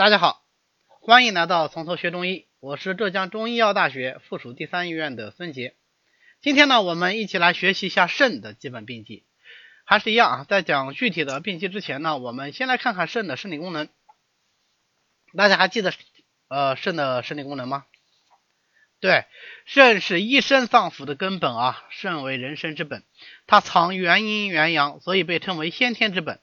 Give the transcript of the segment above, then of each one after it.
大家好，欢迎来到从头学中医，我是浙江中医药大学附属第三医院的孙杰。今天呢，我们一起来学习一下肾的基本病机。还是一样啊，在讲具体的病机之前呢，我们先来看看肾的生理功能。大家还记得呃肾的生理功能吗？对，肾是一身脏腑的根本啊，肾为人生之本，它藏元阴元阳，所以被称为先天之本。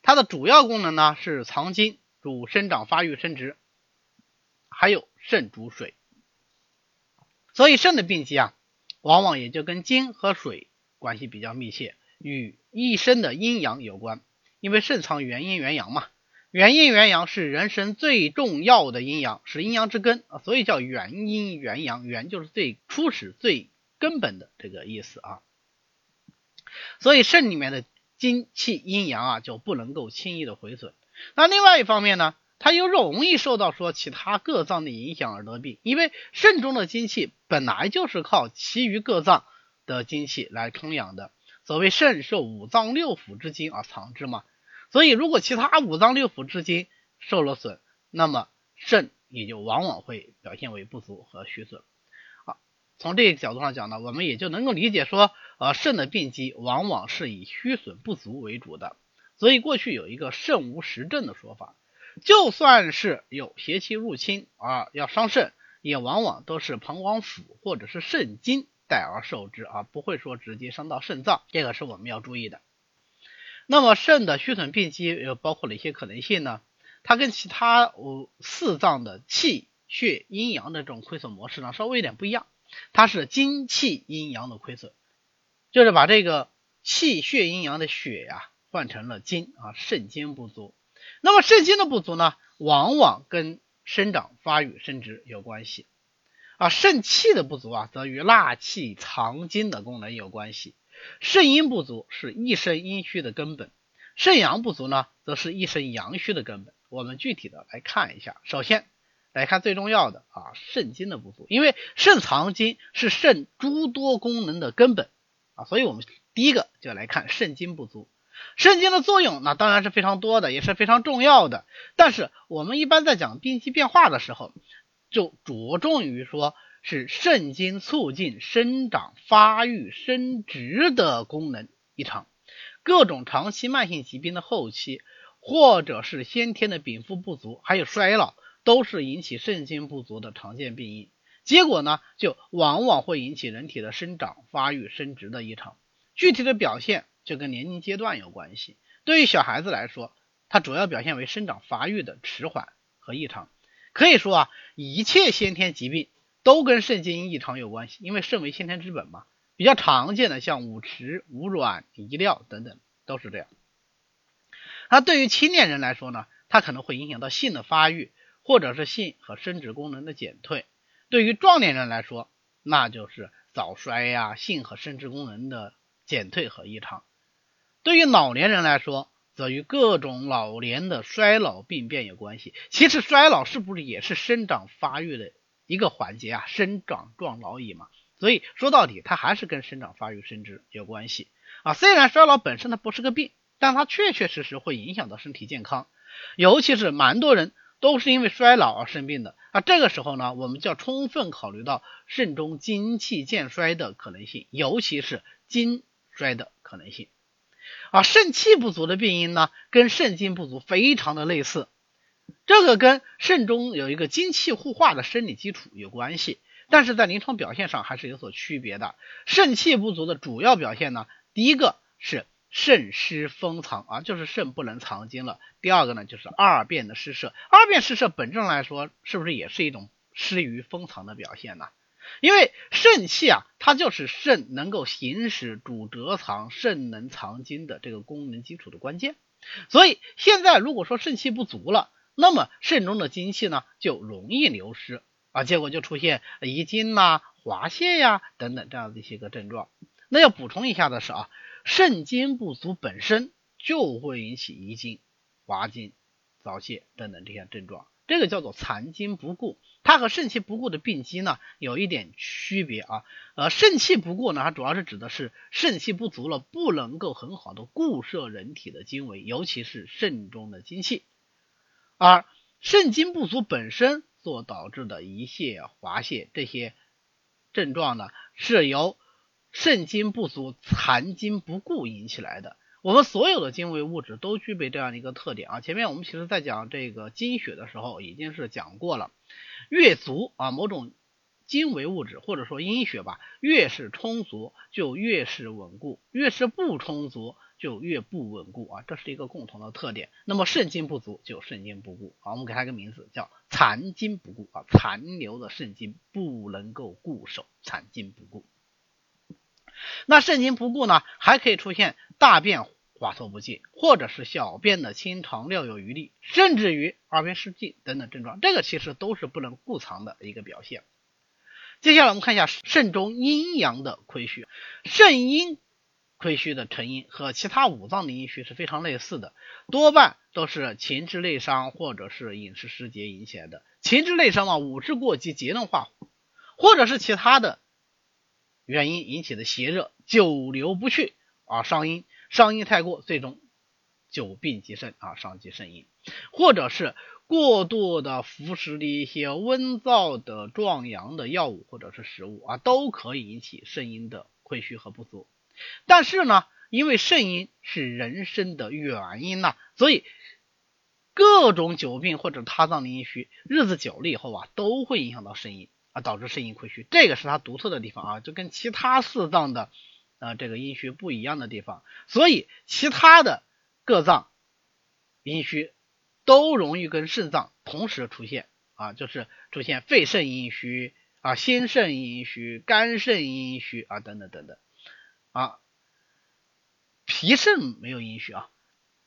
它的主要功能呢是藏精。主生长发育生殖，还有肾主水，所以肾的病机啊，往往也就跟精和水关系比较密切，与一身的阴阳有关。因为肾藏元阴元阳嘛，元阴元阳是人生最重要的阴阳，是阴阳之根啊，所以叫元阴元阳。元就是最初始、最根本的这个意思啊。所以肾里面的精气阴阳啊，就不能够轻易的毁损。那另外一方面呢，它又容易受到说其他各脏的影响而得病，因为肾中的精气本来就是靠其余各脏的精气来充养的。所谓肾受五脏六腑之精而藏之嘛，所以如果其他五脏六腑之精受了损，那么肾也就往往会表现为不足和虚损。啊，从这个角度上讲呢，我们也就能够理解说，呃，肾的病机往往是以虚损不足为主的。所以过去有一个肾无实症的说法，就算是有邪气入侵啊，要伤肾，也往往都是膀胱腑或者是肾经带而受之啊，不会说直接伤到肾脏，这个是我们要注意的。那么肾的虚损病机又包括哪些可能性呢？它跟其他五四脏的气血阴阳的这种亏损模式呢，稍微有点不一样，它是精气阴阳的亏损，就是把这个气血阴阳的血呀。换成了精啊，肾精不足。那么肾精的不足呢，往往跟生长发育生殖有关系啊。肾气的不足啊，则与纳气藏精的功能有关系。肾阴不足是一身阴虚的根本，肾阳不足呢，则是一身阳虚的根本。我们具体的来看一下，首先来看最重要的啊，肾精的不足，因为肾藏精是肾诸多功能的根本啊，所以我们第一个就来看肾精不足。肾精的作用，那当然是非常多的，也是非常重要的。但是我们一般在讲病机变化的时候，就着重于说是肾精促进生长发育生殖的功能异常。各种长期慢性疾病的后期，或者是先天的禀赋不足，还有衰老，都是引起肾精不足的常见病因。结果呢，就往往会引起人体的生长发育生殖的异常。具体的表现。就跟年龄阶段有关系。对于小孩子来说，它主要表现为生长发育的迟缓和异常。可以说啊，一切先天疾病都跟肾精异常有关系，因为肾为先天之本嘛。比较常见的像五迟、五软、遗尿等等都是这样。那对于青年人来说呢，它可能会影响到性的发育，或者是性和生殖功能的减退。对于壮年人来说，那就是早衰呀，性和生殖功能的减退和异常。对于老年人来说，则与各种老年的衰老病变有关系。其实衰老是不是也是生长发育的一个环节啊？生长壮老矣嘛。所以说到底，它还是跟生长发育生殖有关系啊。虽然衰老本身它不是个病，但它确确实实会影响到身体健康。尤其是蛮多人都是因为衰老而生病的啊。这个时候呢，我们就要充分考虑到肾中精气渐衰的可能性，尤其是精衰的可能性。啊，肾气不足的病因呢，跟肾精不足非常的类似，这个跟肾中有一个精气互化的生理基础有关系，但是在临床表现上还是有所区别的。肾气不足的主要表现呢，第一个是肾失封藏啊，就是肾不能藏精了；第二个呢，就是二便的失摄。二便失摄本质上来说，是不是也是一种失于封藏的表现呢？因为肾气啊，它就是肾能够行使主折藏、肾能藏精的这个功能基础的关键。所以现在如果说肾气不足了，那么肾中的精气呢就容易流失啊，结果就出现遗精呐、滑泻呀等等这样的一些个症状。那要补充一下的是啊，肾精不足本身就会引起遗精、滑精、早泄等等这些症状。这个叫做残精不固，它和肾气不固的病机呢有一点区别啊。呃，肾气不固呢，它主要是指的是肾气不足了，不能够很好的固摄人体的精微，尤其是肾中的精气。而肾精不足本身所导致的遗泄、滑泻这些症状呢，是由肾精不足、残精不固引起来的。我们所有的精微物质都具备这样的一个特点啊。前面我们其实在讲这个精血的时候，已经是讲过了，越足啊，某种精微物质或者说阴血吧，越是充足就越是稳固，越是不充足就越不稳固啊，这是一个共同的特点。那么肾精不足就肾精不固啊，我们给它一个名字叫残精不固啊，残留的肾精不能够固守，残精不固。那肾精不固呢，还可以出现大便滑脱不尽，或者是小便的清长尿有余力，甚至于二便失禁等等症状，这个其实都是不能固藏的一个表现。接下来我们看一下肾中阴阳的亏虚，肾阴亏虚的成因和其他五脏的阴虚是非常类似的，多半都是情志内伤或者是饮食失节引起来的。情志内伤嘛，五志过激，节能化，或者是其他的。原因引起的邪热久留不去啊，伤阴，伤阴太过，最终久病及肾啊，伤及肾阴，或者是过度的服食的一些温燥的壮阳的药物或者是食物啊，都可以引起肾阴的亏虚和不足。但是呢，因为肾阴是人生的元阴呐，所以各种久病或者他脏的阴虚，日子久了以后啊，都会影响到肾阴。啊，导致肾阴亏虚，这个是它独特的地方啊，就跟其他四脏的啊这个阴虚不一样的地方。所以其他的各脏阴虚都容易跟肾脏同时出现啊，就是出现肺肾阴虚啊、心肾阴虚、肝肾阴虚啊等等等等啊。脾肾没有阴虚啊，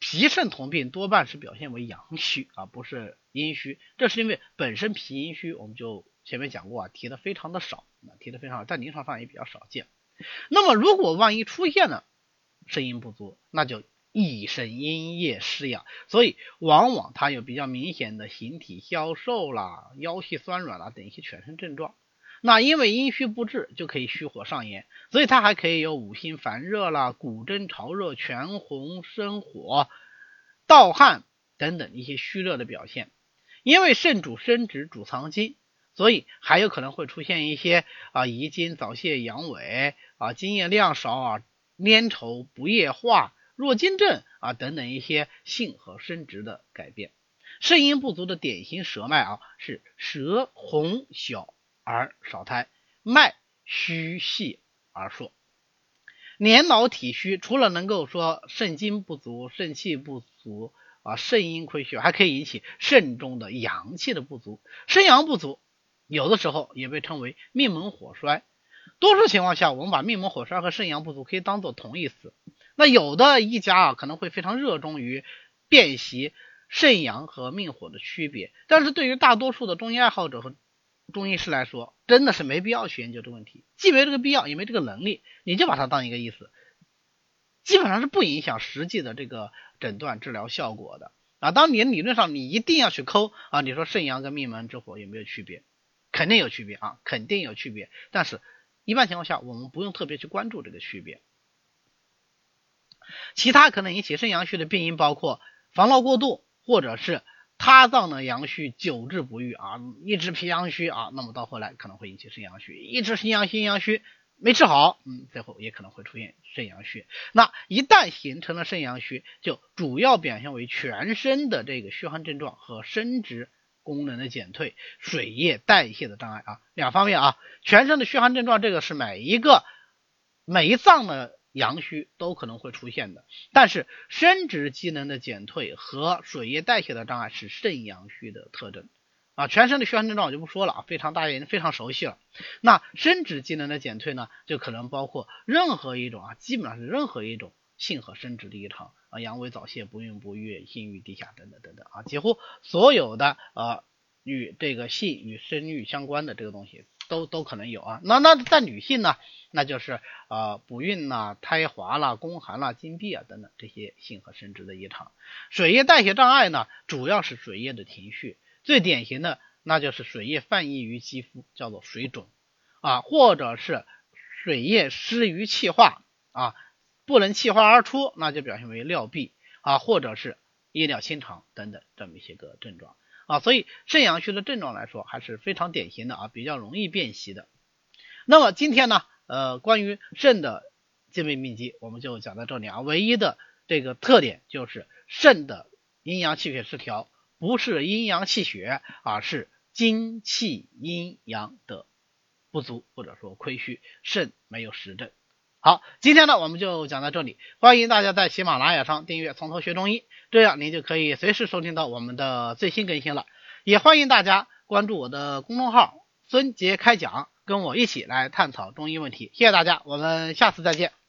脾肾同病多半是表现为阳虚啊，不是阴虚。这是因为本身脾阴虚，我们就。前面讲过啊，提的非常的少，提的非常少，在临床上也比较少见。那么如果万一出现了肾阴不足，那就益肾阴液失养，所以往往它有比较明显的形体消瘦啦、腰膝酸软啦等一些全身症状。那因为阴虚不治，就可以虚火上炎，所以它还可以有五心烦热啦、骨蒸潮热、全红生火、盗汗等等一些虚热的表现。因为肾主生殖、主藏精。所以还有可能会出现一些啊遗精、早泄、阳痿啊、精液量少啊、粘稠、不液化、弱精症啊等等一些性和生殖的改变。肾阴不足的典型舌脉啊是舌红小而少苔，脉虚细而数。年老体虚，除了能够说肾精不足、肾气不足啊、肾阴亏虚，还可以引起肾中的阳气的不足，肾阳不足。有的时候也被称为命门火衰，多数情况下，我们把命门火衰和肾阳不足可以当做同义词。那有的一家啊，可能会非常热衷于辨析肾阳和命火的区别，但是对于大多数的中医爱好者和中医师来说，真的是没必要去研究这个问题，既没这个必要，也没这个能力，你就把它当一个意思，基本上是不影响实际的这个诊断治疗效果的啊。当你理论上你一定要去抠啊，你说肾阳跟命门之火有没有区别？肯定有区别啊，肯定有区别。但是，一般情况下，我们不用特别去关注这个区别。其他可能引起肾阳虚的病因包括防劳过度，或者是他脏的阳虚久治不愈啊，一直脾阳虚啊，那么到后来可能会引起肾阳虚，一直心阳心阳虚没治好，嗯，最后也可能会出现肾阳虚。那一旦形成了肾阳虚，就主要表现为全身的这个虚寒症状和生殖。功能的减退、水液代谢的障碍啊，两方面啊，全身的虚寒症状，这个是每一个每一脏的阳虚都可能会出现的。但是生殖机能的减退和水液代谢的障碍是肾阳虚的特征啊。全身的虚寒症状我就不说了啊，非常大家已经非常熟悉了。那生殖机能的减退呢，就可能包括任何一种啊，基本上是任何一种性和生殖的异常。啊，阳痿早泄、不孕不育、性欲低下等等等等啊，几乎所有的呃与这个性与生育相关的这个东西都都可能有啊。那那在女性呢，那就是呃不孕啦、胎滑啦、宫寒啦、经闭啊等等这些性和生殖的异常。水液代谢障碍呢，主要是水液的停蓄，最典型的那就是水液泛溢于肌肤，叫做水肿啊，或者是水液失于气化啊。不能气化而出，那就表现为尿闭啊，或者是夜尿清长等等这么一些个症状啊，所以肾阳虚的症状来说还是非常典型的啊，比较容易辨析的。那么今天呢，呃，关于肾的基本病机我们就讲到这里啊，唯一的这个特点就是肾的阴阳气血失调，不是阴阳气血，而是精气阴阳的不足或者说亏虚，肾没有实症。好，今天呢我们就讲到这里，欢迎大家在喜马拉雅上订阅从头学中医，这样您就可以随时收听到我们的最新更新了。也欢迎大家关注我的公众号孙杰开讲，跟我一起来探讨中医问题。谢谢大家，我们下次再见。